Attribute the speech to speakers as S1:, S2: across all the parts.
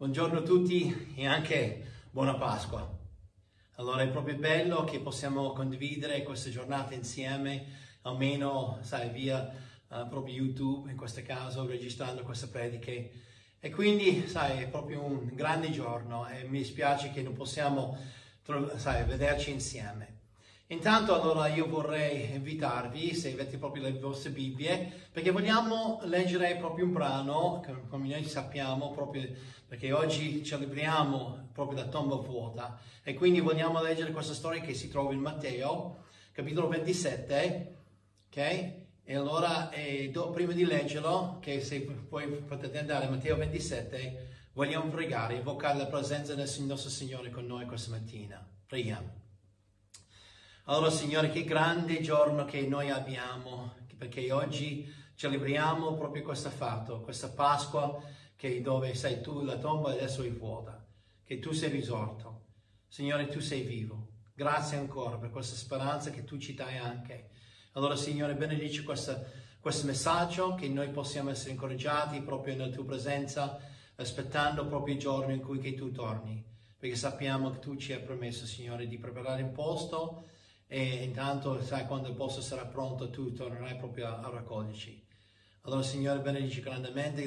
S1: Buongiorno a tutti e anche buona Pasqua. Allora, è proprio bello che possiamo condividere queste giornate insieme, almeno, sai, via uh, proprio YouTube, in questo caso, registrando queste prediche. E quindi, sai, è proprio un grande giorno e mi spiace che non possiamo, sai, vederci insieme. Intanto allora io vorrei invitarvi, se avete proprio le vostre Bibbie, perché vogliamo leggere proprio un brano, come noi sappiamo, proprio perché oggi celebriamo proprio la tomba vuota e quindi vogliamo leggere questa storia che si trova in Matteo, capitolo 27, ok? E allora, eh, do, prima di leggerlo, che se poi potete andare a Matteo 27, vogliamo pregare, invocare la presenza del nostro Signore con noi questa mattina. Preghiamo. Allora, Signore, che grande giorno che noi abbiamo, perché oggi celebriamo proprio questo fatto, questa Pasqua, che dove sei tu, la tomba adesso è vuota, che tu sei risorto. Signore, tu sei vivo. Grazie ancora per questa speranza che tu ci dai anche. Allora, Signore, benedici questa, questo messaggio, che noi possiamo essere incoraggiati proprio nella tua presenza, aspettando proprio il giorno in cui tu torni, perché sappiamo che tu ci hai promesso, Signore, di preparare il posto e intanto sai quando il posto sarà pronto tu tornerai proprio a, raccoglierci. Allora Signore benedici grandemente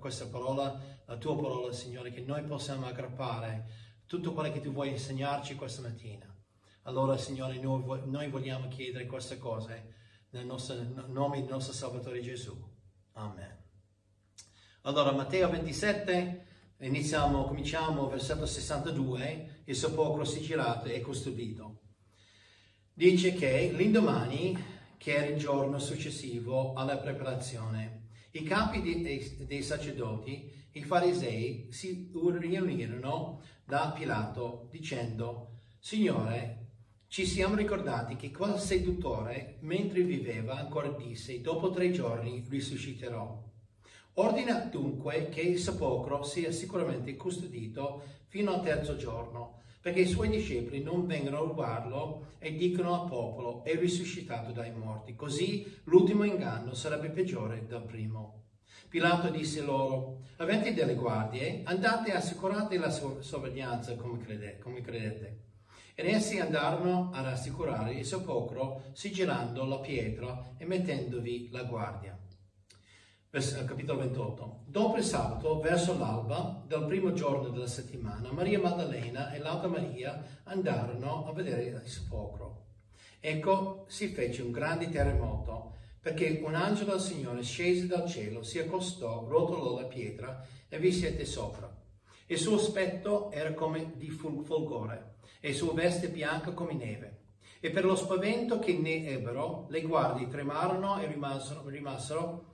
S1: questa parola, la tua parola Signore, che noi possiamo aggrappare tutto quello che tu vuoi insegnarci questa mattina. Allora Signore noi, noi vogliamo chiedere queste cose nel nostro nome del nostro Salvatore Gesù. Amen. Allora Matteo 27, iniziamo, cominciamo versetto 62, il sepolcro sigillato e custodito dice che l'indomani, che era il giorno successivo alla preparazione, i capi dei, dei sacerdoti, i farisei, si riunirono da Pilato dicendo, Signore, ci siamo ricordati che quel seduttore, mentre viveva, ancora disse, dopo tre giorni risusciterò. Ordina dunque che il sepolcro sia sicuramente custodito fino al terzo giorno, perché i suoi discepoli non vengano a rubarlo e dicono al popolo è risuscitato dai morti. Così l'ultimo inganno sarebbe peggiore del primo. Pilato disse loro, avete delle guardie, andate e assicurate la sorveglianza come, crede, come credete. Ed essi andarono ad assicurare il sepolcro sigillando la pietra e mettendovi la guardia. Eh, capitolo 28. Dopo il sabato, verso l'alba del primo giorno della settimana, Maria Maddalena e l'altra Maria andarono a vedere il sepolcro. Ecco, si fece un grande terremoto, perché un angelo del Signore scese dal cielo, si accostò, rotolò la pietra e vi siete sopra. Il suo aspetto era come di fulgore e il suo veste bianca come neve. E per lo spavento che ne ebbero, le guardie tremarono e rimasero, rimasero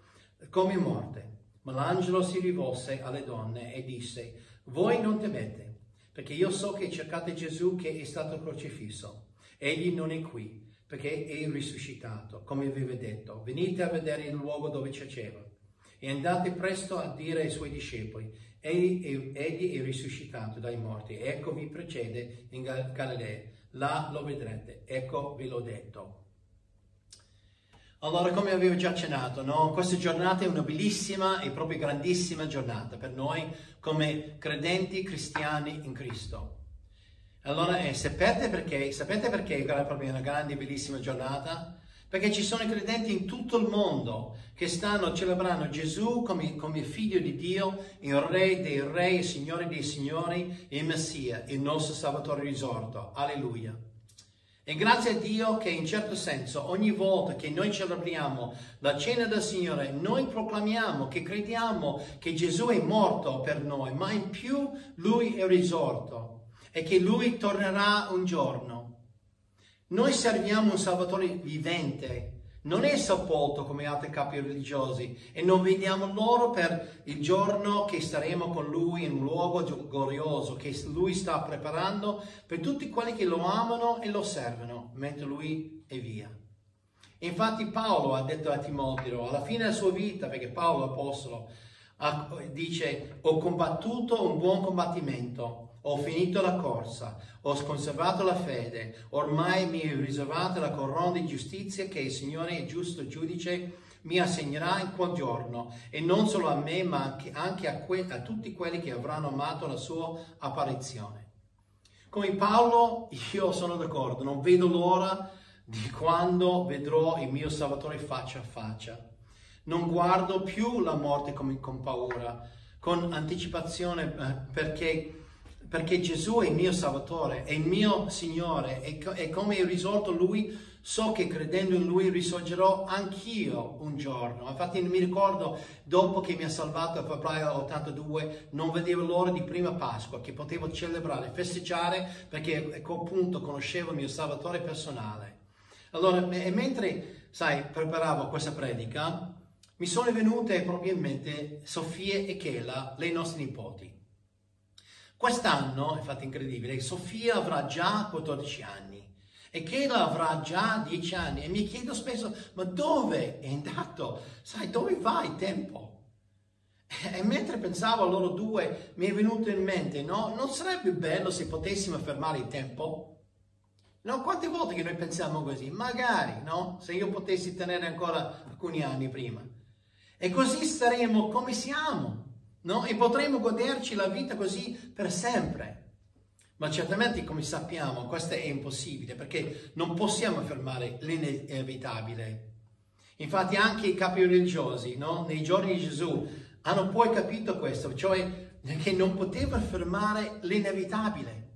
S1: come morte. Ma l'angelo si rivolse alle donne e disse, voi non temete, perché io so che cercate Gesù che è stato crocifisso. Egli non è qui, perché è risuscitato, come vi ho detto. Venite a vedere il luogo dove giaceva. E andate presto a dire ai suoi discepoli, egli è, egli è risuscitato dai morti, ecco vi precede in Galilea, là lo vedrete, ecco ve l'ho detto. Allora, come avevo già accennato, no? questa giornata è una bellissima e proprio grandissima giornata per noi come credenti cristiani in Cristo. Allora, eh, sapete perché? Sapete perché è proprio una grande e bellissima giornata? Perché ci sono credenti in tutto il mondo che stanno celebrando Gesù come, come figlio di Dio, il Re dei Re, il Signore dei Signori, il Messia, il nostro Salvatore risorto. Alleluia. E grazie a Dio che in certo senso ogni volta che noi celebriamo la cena del Signore, noi proclamiamo che crediamo che Gesù è morto per noi, ma in più Lui è risorto e che Lui tornerà un giorno. Noi serviamo un Salvatore vivente non è sepolto come altri capi religiosi e non vediamo loro per il giorno che staremo con lui in un luogo glorioso che lui sta preparando per tutti quelli che lo amano e lo servono mentre lui è via. Infatti Paolo ha detto a Timoteo alla fine della sua vita, perché Paolo apostolo dice ho combattuto un buon combattimento, ho finito la corsa, ho conservato la fede, ormai mi è riservata la corona di giustizia che il Signore, il giusto giudice, mi assegnerà in quel giorno, e non solo a me, ma anche, a, que- a tutti quelli che avranno amato la sua apparizione. Come Paolo, io sono d'accordo, non vedo l'ora di quando vedrò il mio Salvatore faccia a faccia. Non guardo più la morte come con paura, con anticipazione, eh, perché, perché Gesù è il mio Salvatore, è il mio Signore, e, e come ho risolto Lui, so che credendo in Lui risorgerò anch'io un giorno. Infatti mi ricordo, dopo che mi ha salvato a febbraio 82, non vedevo l'ora di prima Pasqua, che potevo celebrare, festeggiare, perché appunto conoscevo il mio Salvatore personale. Allora, e mentre, sai, preparavo questa predica, mi sono venute proprio in mente Sofia e Kela, le nostre nipoti. Quest'anno, infatti incredibile, Sofia avrà già 14 anni e Kela avrà già 10 anni e mi chiedo spesso, ma dove è andato? Sai, dove va il tempo? E mentre pensavo a loro due mi è venuto in mente, no? Non sarebbe bello se potessimo fermare il tempo? No, quante volte che noi pensiamo così? Magari, no? Se io potessi tenere ancora alcuni anni prima. E così staremo come siamo, no? E potremo goderci la vita così per sempre. Ma certamente, come sappiamo, questo è impossibile perché non possiamo fermare l'inevitabile. Infatti anche i capi religiosi, no? nei giorni di Gesù, hanno poi capito questo, cioè che non potevano fermare l'inevitabile.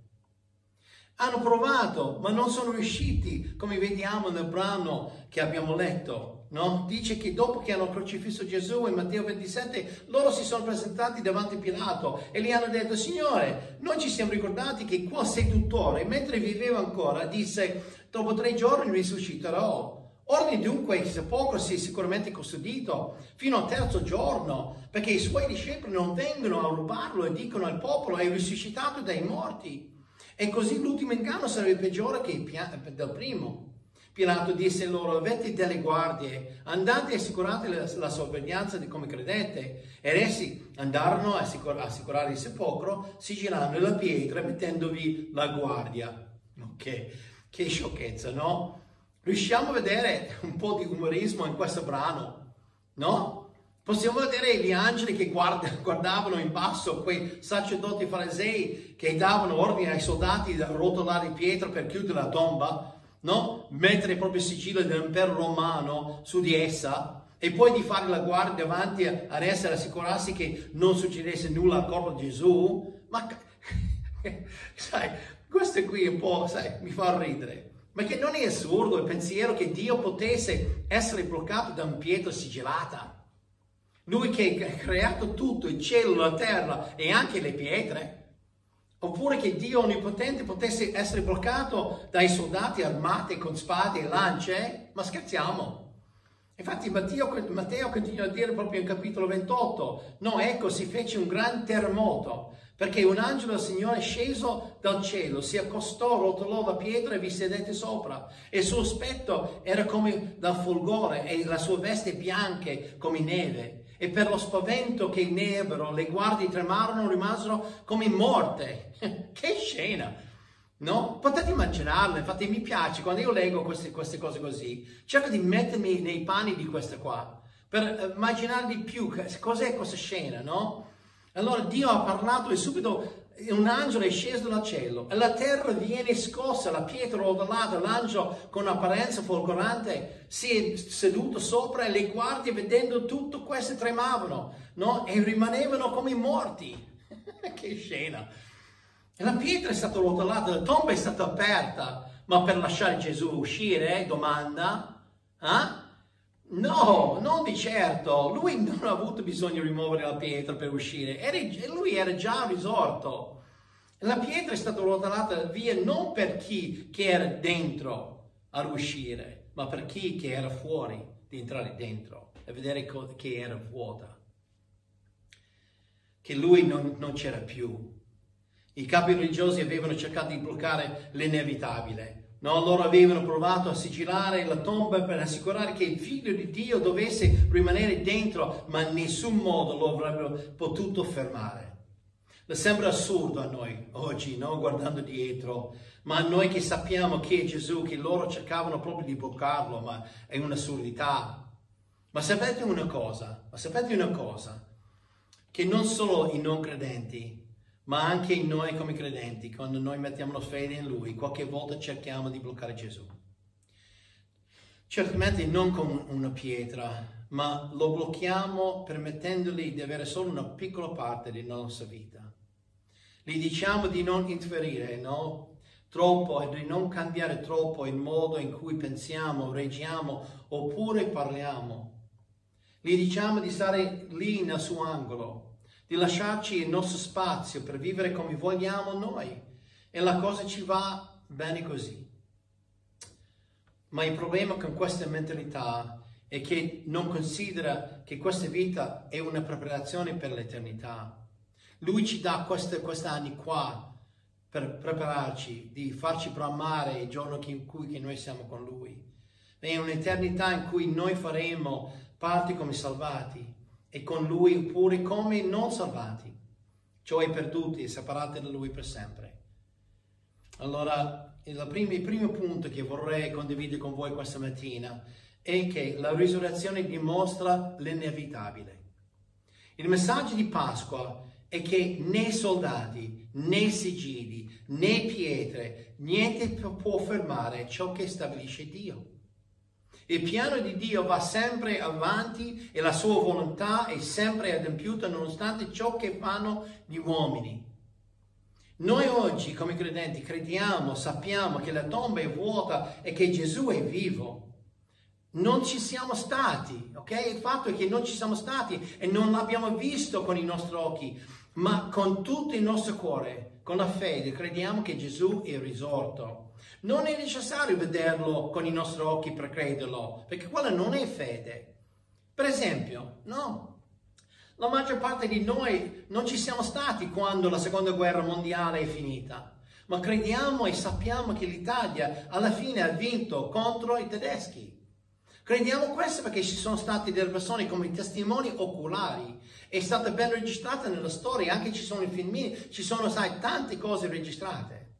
S1: Hanno provato, ma non sono riusciti, come vediamo nel brano che abbiamo letto. No? Dice che dopo che hanno crocifisso Gesù in Matteo 27, loro si sono presentati davanti a Pilato e gli hanno detto, Signore, noi ci siamo ricordati che qua sei tuttora. E mentre viveva ancora, disse, dopo tre giorni risusciterò. Ordini dunque il sepolcro sia sicuramente custodito fino al terzo giorno, perché i suoi discepoli non vengono a rubarlo e dicono al popolo è risuscitato dai morti. E così l'ultimo inganno sarebbe peggiore che del primo. Pilato disse loro, avete delle guardie, andate e assicurate la, la sorveglianza di come credete. Ed essi andarono a assicur- assicurare il sepolcro, sigillando la pietra mettendovi la guardia. Ok, che sciocchezza, no? Riusciamo a vedere un po' di umorismo in questo brano, no? Possiamo vedere gli angeli che guardavano in basso, quei sacerdoti farisei che davano ordine ai soldati di rotolare pietra per chiudere la tomba, no? mettere il proprio sigillo dell'impero romano su di essa e poi di fare la guardia davanti ad essa e assicurarsi che non succedesse nulla al corpo di Gesù. Ma sai, questo qui un po' sai, mi fa ridere. Ma che non è assurdo il pensiero che Dio potesse essere bloccato da un pietra sigillata? Lui che ha creato tutto, il cielo, la terra e anche le pietre. Oppure che Dio Onnipotente potesse essere bloccato dai soldati armati con spade e lance? Ma scherziamo. Infatti Matteo, Matteo continua a dire proprio in capitolo 28, no, ecco, si fece un gran terremoto, perché un angelo del Signore sceso dal cielo si accostò, rotolò la pietra e vi sedette sopra. E il suo aspetto era come dal fulgore e la sua veste bianche come neve e per lo spavento che ne ebbero le guardie tremarono, rimasero come morte. che scena! No? Potete immaginarlo, infatti mi piace, quando io leggo queste, queste cose così, cerco di mettermi nei panni di queste qua, per immaginare di più cos'è questa scena, no? Allora Dio ha parlato e subito un angelo è sceso dal cielo e la terra viene scossa, la pietra rotolata, l'angelo con apparenza folgorante si è seduto sopra e le guardie vedendo tutto questo tremavano no? e rimanevano come morti. che scena! La pietra è stata rotolata, la tomba è stata aperta, ma per lasciare Gesù uscire, domanda, eh? No, non di certo. Lui non ha avuto bisogno di rimuovere la pietra per uscire. Era, lui era già risorto. La pietra è stata rotolata via non per chi che era dentro a uscire, ma per chi che era fuori di entrare dentro e vedere che era vuota. Che lui non, non c'era più. I capi religiosi avevano cercato di bloccare l'inevitabile No, loro avevano provato a sigillare la tomba per assicurare che il figlio di Dio dovesse rimanere dentro, ma in nessun modo lo avrebbero potuto fermare. Sembra assurdo a noi oggi, no? guardando dietro, ma a noi che sappiamo che Gesù, che loro cercavano proprio di bloccarlo, ma è un'assurdità. Ma sapete una cosa? Ma sapete una cosa? Che non solo i non credenti, ma anche noi come credenti, quando noi mettiamo la fede in Lui, qualche volta cerchiamo di bloccare Gesù. Certamente non con una pietra, ma lo blocchiamo permettendogli di avere solo una piccola parte della nostra vita. Gli diciamo di non interferire, no? Troppo e di non cambiare troppo il modo in cui pensiamo, reagiamo oppure parliamo. Gli diciamo di stare lì nel suo angolo, di lasciarci il nostro spazio per vivere come vogliamo noi. E la cosa ci va bene così. Ma il problema con questa mentalità è che non considera che questa vita è una preparazione per l'eternità. Lui ci dà questi anni qua per prepararci, di farci programmare il giorno in cui noi siamo con Lui. È un'eternità in cui noi faremo parte come salvati e con Lui pure come non salvati, cioè perduti e separati da Lui per sempre. Allora, il primo, il primo punto che vorrei condividere con voi questa mattina è che la risurrezione dimostra l'inevitabile. Il messaggio di Pasqua è che né soldati, né sigilli, né pietre, niente può fermare ciò che stabilisce Dio. Il piano di Dio va sempre avanti e la sua volontà è sempre adempiuta nonostante ciò che fanno gli uomini. Noi oggi come credenti crediamo, sappiamo che la tomba è vuota e che Gesù è vivo. Non ci siamo stati, ok? Il fatto è che non ci siamo stati e non l'abbiamo visto con i nostri occhi, ma con tutto il nostro cuore, con la fede, crediamo che Gesù è risorto. Non è necessario vederlo con i nostri occhi per crederlo, perché quella non è fede. Per esempio, no, la maggior parte di noi non ci siamo stati quando la seconda guerra mondiale è finita, ma crediamo e sappiamo che l'Italia alla fine ha vinto contro i tedeschi. Crediamo questo perché ci sono state delle persone come testimoni oculari. È stata ben registrata nella storia, anche ci sono i filmini, ci sono, sai, tante cose registrate.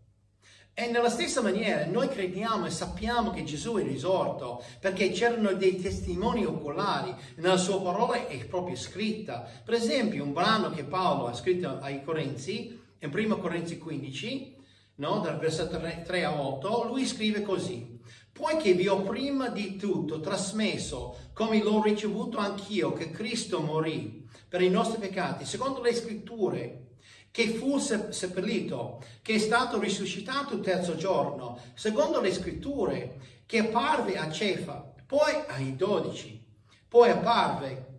S1: E nella stessa maniera noi crediamo e sappiamo che Gesù è risorto perché c'erano dei testimoni oculari, nella sua parola è proprio scritta. Per esempio un brano che Paolo ha scritto ai Corinzi, in 1 Corinzi 15, no, dal versetto 3 a 8, lui scrive così poiché vi ho prima di tutto trasmesso, come l'ho ricevuto anch'io, che Cristo morì per i nostri peccati, secondo le scritture, che fu seppellito, che è stato risuscitato il terzo giorno, secondo le scritture, che apparve a Cefa, poi ai dodici, poi apparve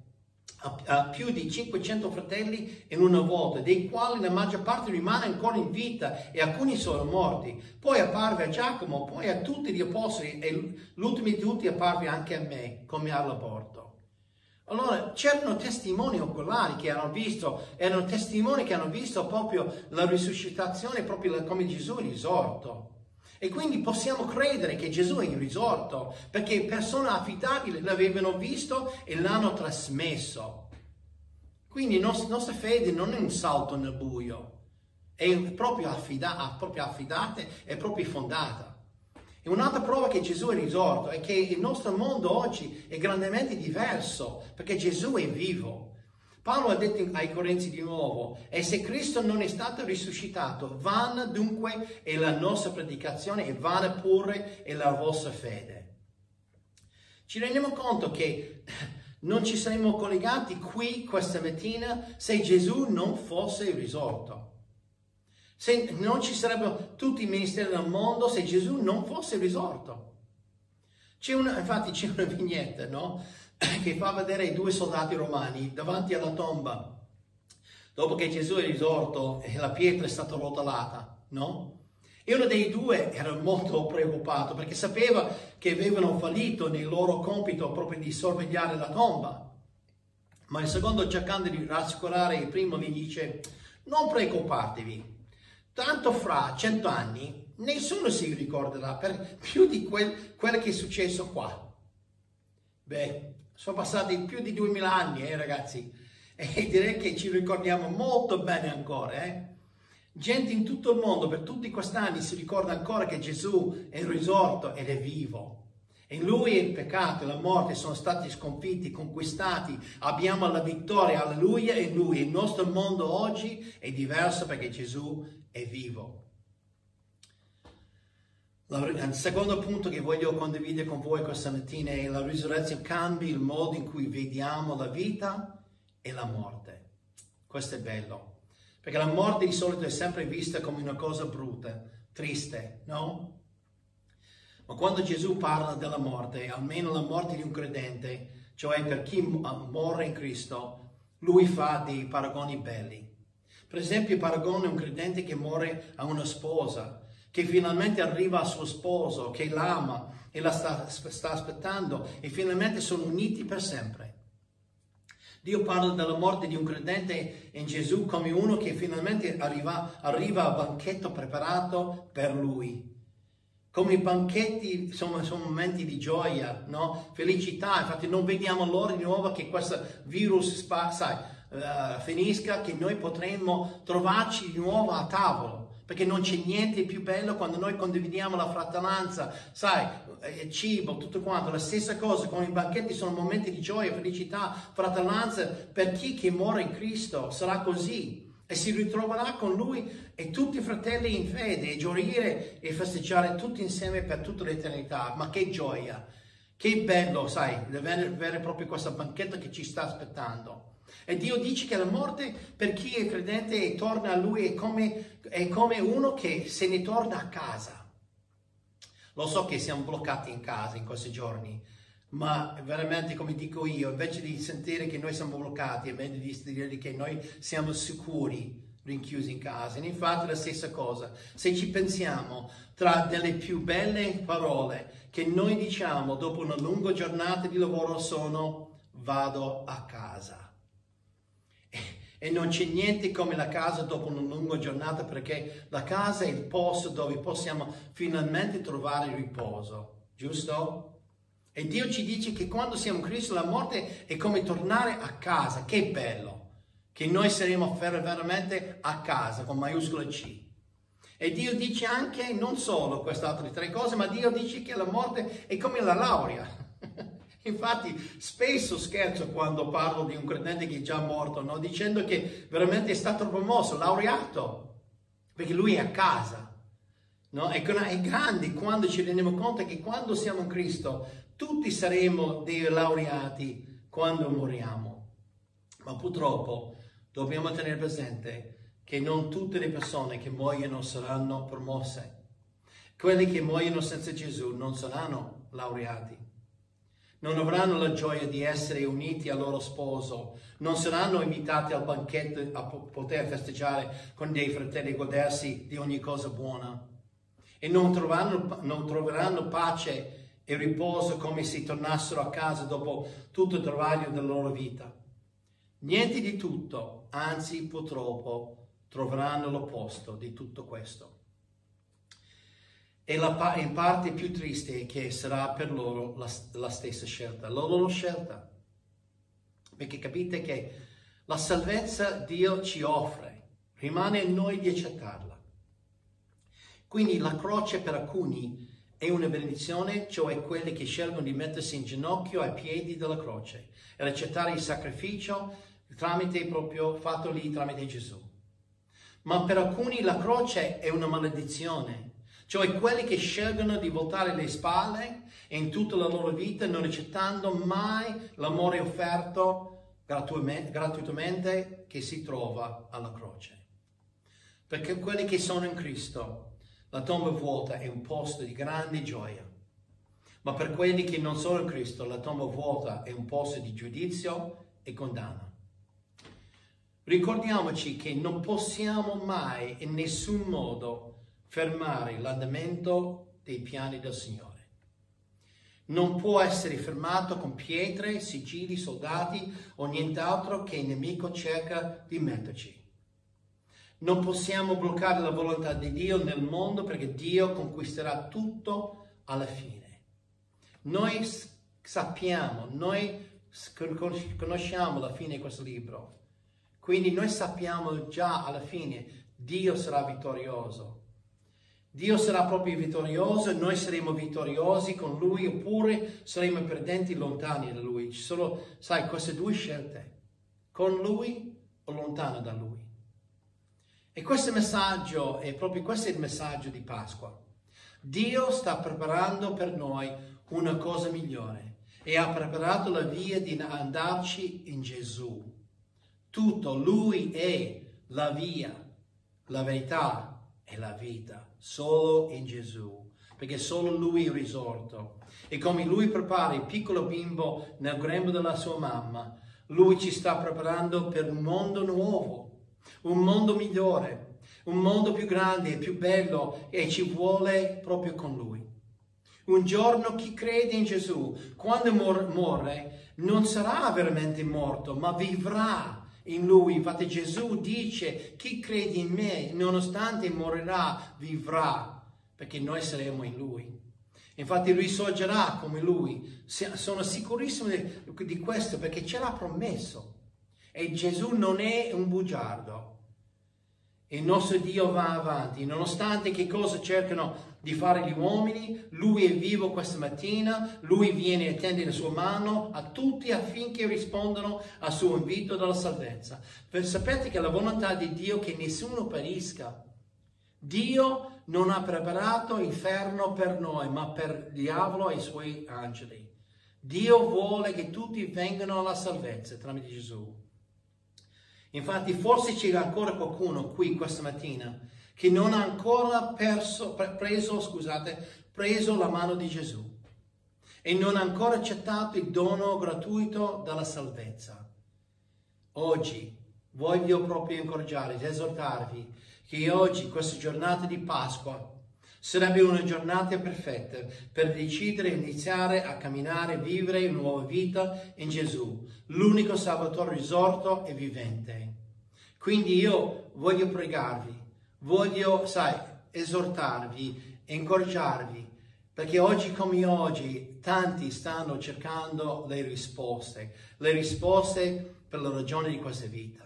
S1: a, più di 500 fratelli in una volta, dei quali la maggior parte rimane ancora in vita e alcuni sono morti. Poi apparve a Giacomo, poi a tutti gli apostoli e l'ultimo di tutti apparve anche a me, come all'aborto. Allora c'erano testimoni oculari che hanno visto, erano testimoni che hanno visto proprio la risuscitazione, proprio come Gesù risorto. E quindi possiamo credere che Gesù è risorto perché persone affidabili l'avevano visto e l'hanno trasmesso. Quindi la nostra fede non è un salto nel buio, è proprio, affida- proprio affidata e proprio fondata. E un'altra prova che Gesù è risorto è che il nostro mondo oggi è grandemente diverso perché Gesù è vivo. Paolo ha detto ai Corinzi di nuovo, e se Cristo non è stato risuscitato, vana dunque è la nostra predicazione e vana pure è la vostra fede. Ci rendiamo conto che non ci saremmo collegati qui questa mattina se Gesù non fosse risorto. Se non ci sarebbero tutti i ministeri del mondo se Gesù non fosse risorto. C'è una, infatti c'è una vignetta, no? che fa vedere i due soldati romani davanti alla tomba, dopo che Gesù è risorto e la pietra è stata rotolata, no? E uno dei due era molto preoccupato perché sapeva che avevano fallito nel loro compito proprio di sorvegliare la tomba. Ma il secondo, cercando di rassicurare il primo, gli dice: Non preoccupatevi, tanto fra cento anni nessuno si ricorderà per più di quel, quello che è successo qua. Beh, sono passati più di duemila anni, eh, ragazzi, e direi che ci ricordiamo molto bene ancora. Eh? Gente in tutto il mondo per tutti questi anni si ricorda ancora che Gesù è risorto ed è vivo. In Lui il peccato e la morte sono stati sconfitti, conquistati, abbiamo la vittoria, alleluia, in Lui. Il nostro mondo oggi è diverso perché Gesù è vivo. Il secondo punto che voglio condividere con voi questa mattina è la risurrezione cambia il modo in cui vediamo la vita e la morte. Questo è bello, perché la morte di solito è sempre vista come una cosa brutta, triste, no? Ma quando Gesù parla della morte, almeno la morte di un credente, cioè per chi muore in Cristo, lui fa dei paragoni belli. Per esempio, paragona un credente che muore a una sposa, che finalmente arriva al suo sposo, che l'ama e la sta, sta aspettando e finalmente sono uniti per sempre. Dio parla della morte di un credente in Gesù come uno che finalmente arriva, arriva al banchetto preparato per lui. Come i banchetti sono, sono momenti di gioia, no? felicità, infatti non vediamo l'ora di nuovo che questo virus sai, uh, finisca, che noi potremmo trovarci di nuovo a tavolo perché non c'è niente più bello quando noi condividiamo la fratellanza, sai, il cibo, tutto quanto, la stessa cosa con i banchetti sono momenti di gioia, felicità, fratellanza, per chi che muore in Cristo sarà così e si ritroverà con lui e tutti i fratelli in fede e gioire e festeggiare tutti insieme per tutta l'eternità, ma che gioia, che bello, sai, di avere proprio questa banchetta che ci sta aspettando. E Dio dice che la morte per chi è credente e torna a Lui è come, è come uno che se ne torna a casa. Lo so che siamo bloccati in casa in questi giorni, ma veramente come dico io, invece di sentire che noi siamo bloccati, è meglio di dire che noi siamo sicuri rinchiusi in casa. E infatti la stessa cosa. Se ci pensiamo, tra delle più belle parole che noi diciamo dopo una lunga giornata di lavoro sono vado a casa. E non c'è niente come la casa dopo una lunga giornata perché la casa è il posto dove possiamo finalmente trovare riposo, giusto? E Dio ci dice che quando siamo in Cristo la morte è come tornare a casa, che bello, che noi saremo veramente a casa con maiuscola C. E Dio dice anche non solo queste altre tre cose, ma Dio dice che la morte è come la laurea. Infatti spesso scherzo quando parlo di un credente che è già morto, no? dicendo che veramente è stato promosso, laureato, perché lui è a casa. No? È, è grande quando ci rendiamo conto che quando siamo in Cristo tutti saremo dei laureati quando moriamo. Ma purtroppo dobbiamo tenere presente che non tutte le persone che muoiono saranno promosse. Quelli che muoiono senza Gesù non saranno laureati non avranno la gioia di essere uniti al loro sposo, non saranno invitati al banchetto a poter festeggiare con dei fratelli e godersi di ogni cosa buona e non troveranno, non troveranno pace e riposo come se tornassero a casa dopo tutto il travaglio della loro vita. Niente di tutto, anzi purtroppo troveranno l'opposto di tutto questo. E la in parte più triste è che sarà per loro la, la stessa scelta, la loro scelta. Perché capite che la salvezza Dio ci offre, rimane a noi di accettarla. Quindi la croce per alcuni è una benedizione, cioè quelli che scelgono di mettersi in ginocchio ai piedi della croce e accettare il sacrificio tramite proprio fatto lì tramite Gesù. Ma per alcuni la croce è una maledizione cioè quelli che scelgono di voltare le spalle in tutta la loro vita non accettando mai l'amore offerto gratuitamente che si trova alla croce. Perché quelli che sono in Cristo, la tomba vuota è un posto di grande gioia. Ma per quelli che non sono in Cristo, la tomba vuota è un posto di giudizio e condanna. Ricordiamoci che non possiamo mai in nessun modo fermare l'andamento dei piani del Signore. Non può essere fermato con pietre, sigilli, soldati o nient'altro che il nemico cerca di metterci. Non possiamo bloccare la volontà di Dio nel mondo perché Dio conquisterà tutto alla fine. Noi sappiamo, noi conosciamo la fine di questo libro, quindi noi sappiamo già alla fine Dio sarà vittorioso Dio sarà proprio vittorioso, noi saremo vittoriosi con Lui oppure saremo perdenti lontani da Lui. Ci sono, sai, queste due scelte, con Lui o lontano da Lui. E questo messaggio, è proprio questo è il messaggio di Pasqua. Dio sta preparando per noi una cosa migliore e ha preparato la via di andarci in Gesù. Tutto, Lui è la via, la verità, è la vita, solo in Gesù, perché solo Lui è risorto. E come Lui prepara il piccolo bimbo nel grembo della sua mamma, Lui ci sta preparando per un mondo nuovo, un mondo migliore, un mondo più grande e più bello e ci vuole proprio con Lui. Un giorno chi crede in Gesù, quando muore, non sarà veramente morto, ma vivrà in lui. Infatti Gesù dice, chi crede in me, nonostante morirà, vivrà, perché noi saremo in lui. Infatti risorgerà come lui. Sono sicurissimo di questo perché ce l'ha promesso. E Gesù non è un bugiardo. Il nostro Dio va avanti, nonostante che cosa cercano di fare gli uomini, lui è vivo questa mattina, lui viene e tende la sua mano a tutti affinché rispondano al suo invito della salvezza. Per sapete che la volontà di Dio è che nessuno perisca. Dio non ha preparato l'inferno per noi, ma per il diavolo e i suoi angeli. Dio vuole che tutti vengano alla salvezza tramite Gesù. Infatti forse c'è ancora qualcuno qui questa mattina che non ha ancora perso, preso, scusate, preso la mano di Gesù e non ha ancora accettato il dono gratuito della salvezza. Oggi voglio proprio incoraggiarvi, esortarvi che oggi, questa giornata di Pasqua, sarebbe una giornata perfetta per decidere iniziare a camminare, vivere una nuova vita in Gesù, l'unico Salvatore risorto e vivente. Quindi io voglio pregarvi voglio, sai, esortarvi, incoraggiarvi, perché oggi come oggi tanti stanno cercando le risposte, le risposte per la ragione di questa vita.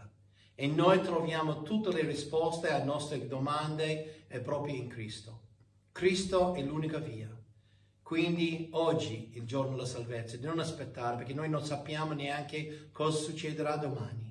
S1: E noi troviamo tutte le risposte alle nostre domande proprio in Cristo. Cristo è l'unica via. Quindi oggi, il giorno della salvezza, di non aspettare, perché noi non sappiamo neanche cosa succederà domani.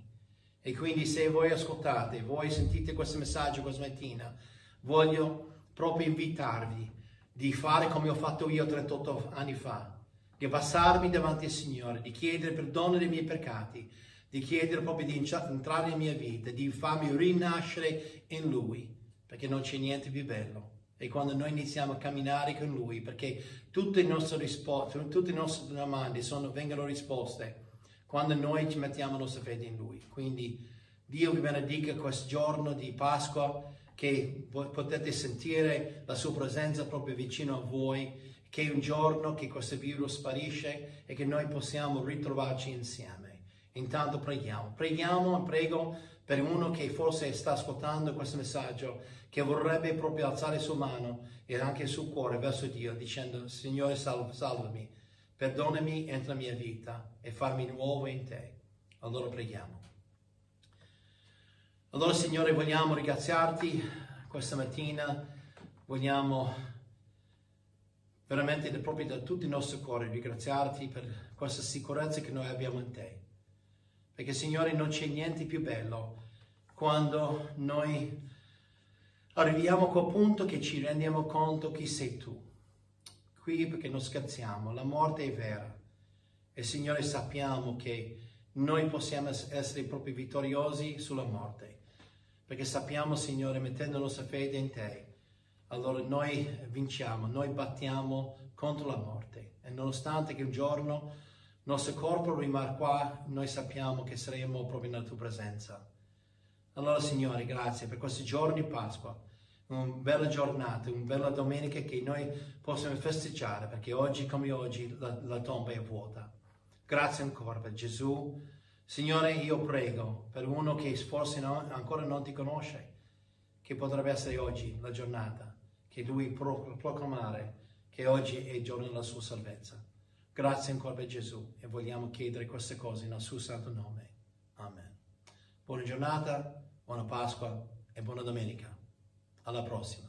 S1: E quindi se voi ascoltate, voi sentite questo messaggio questa mattina, voglio proprio invitarvi di fare come ho fatto io 38 anni fa, di abbassarmi davanti al Signore, di chiedere perdono dei miei peccati, di chiedere proprio di entrare nella mia vita, di farmi rinascere in Lui, perché non c'è niente più bello. E quando noi iniziamo a camminare con Lui, perché tutte le nostre risposte, tutte le nostre domande sono, vengono risposte quando noi ci mettiamo la nostra fede in Lui. Quindi Dio vi benedica questo giorno di Pasqua, che potete sentire la sua presenza proprio vicino a voi, che è un giorno che questo virus sparisce e che noi possiamo ritrovarci insieme. Intanto preghiamo. Preghiamo e prego per uno che forse sta ascoltando questo messaggio, che vorrebbe proprio alzare la sua mano e anche il suo cuore verso Dio, dicendo, Signore salv- salvami perdonami, entra nella mia vita e farmi nuovo in te. Allora preghiamo. Allora Signore vogliamo ringraziarti questa mattina, vogliamo veramente proprio da tutto il nostro cuore ringraziarti per questa sicurezza che noi abbiamo in te. Perché Signore non c'è niente più bello quando noi arriviamo a quel punto che ci rendiamo conto chi sei tu qui perché non scherziamo, la morte è vera. E Signore sappiamo che noi possiamo essere proprio vittoriosi sulla morte, perché sappiamo Signore mettendo la nostra fede in Te, allora noi vinciamo, noi battiamo contro la morte. E nonostante che un giorno il nostro corpo rimarrà qua, noi sappiamo che saremo proprio nella Tua presenza. Allora Signore, grazie per questi giorni di Pasqua una bella giornata, una bella domenica che noi possiamo festeggiare perché oggi come oggi la, la tomba è vuota. Grazie ancora per Gesù. Signore, io prego per uno che forse no, ancora non ti conosce, che potrebbe essere oggi la giornata, che lui pro, proclamare che oggi è il giorno della sua salvezza. Grazie ancora per Gesù e vogliamo chiedere queste cose nel suo santo nome. Amen. Buona giornata, buona Pasqua e buona domenica. Alla prossima.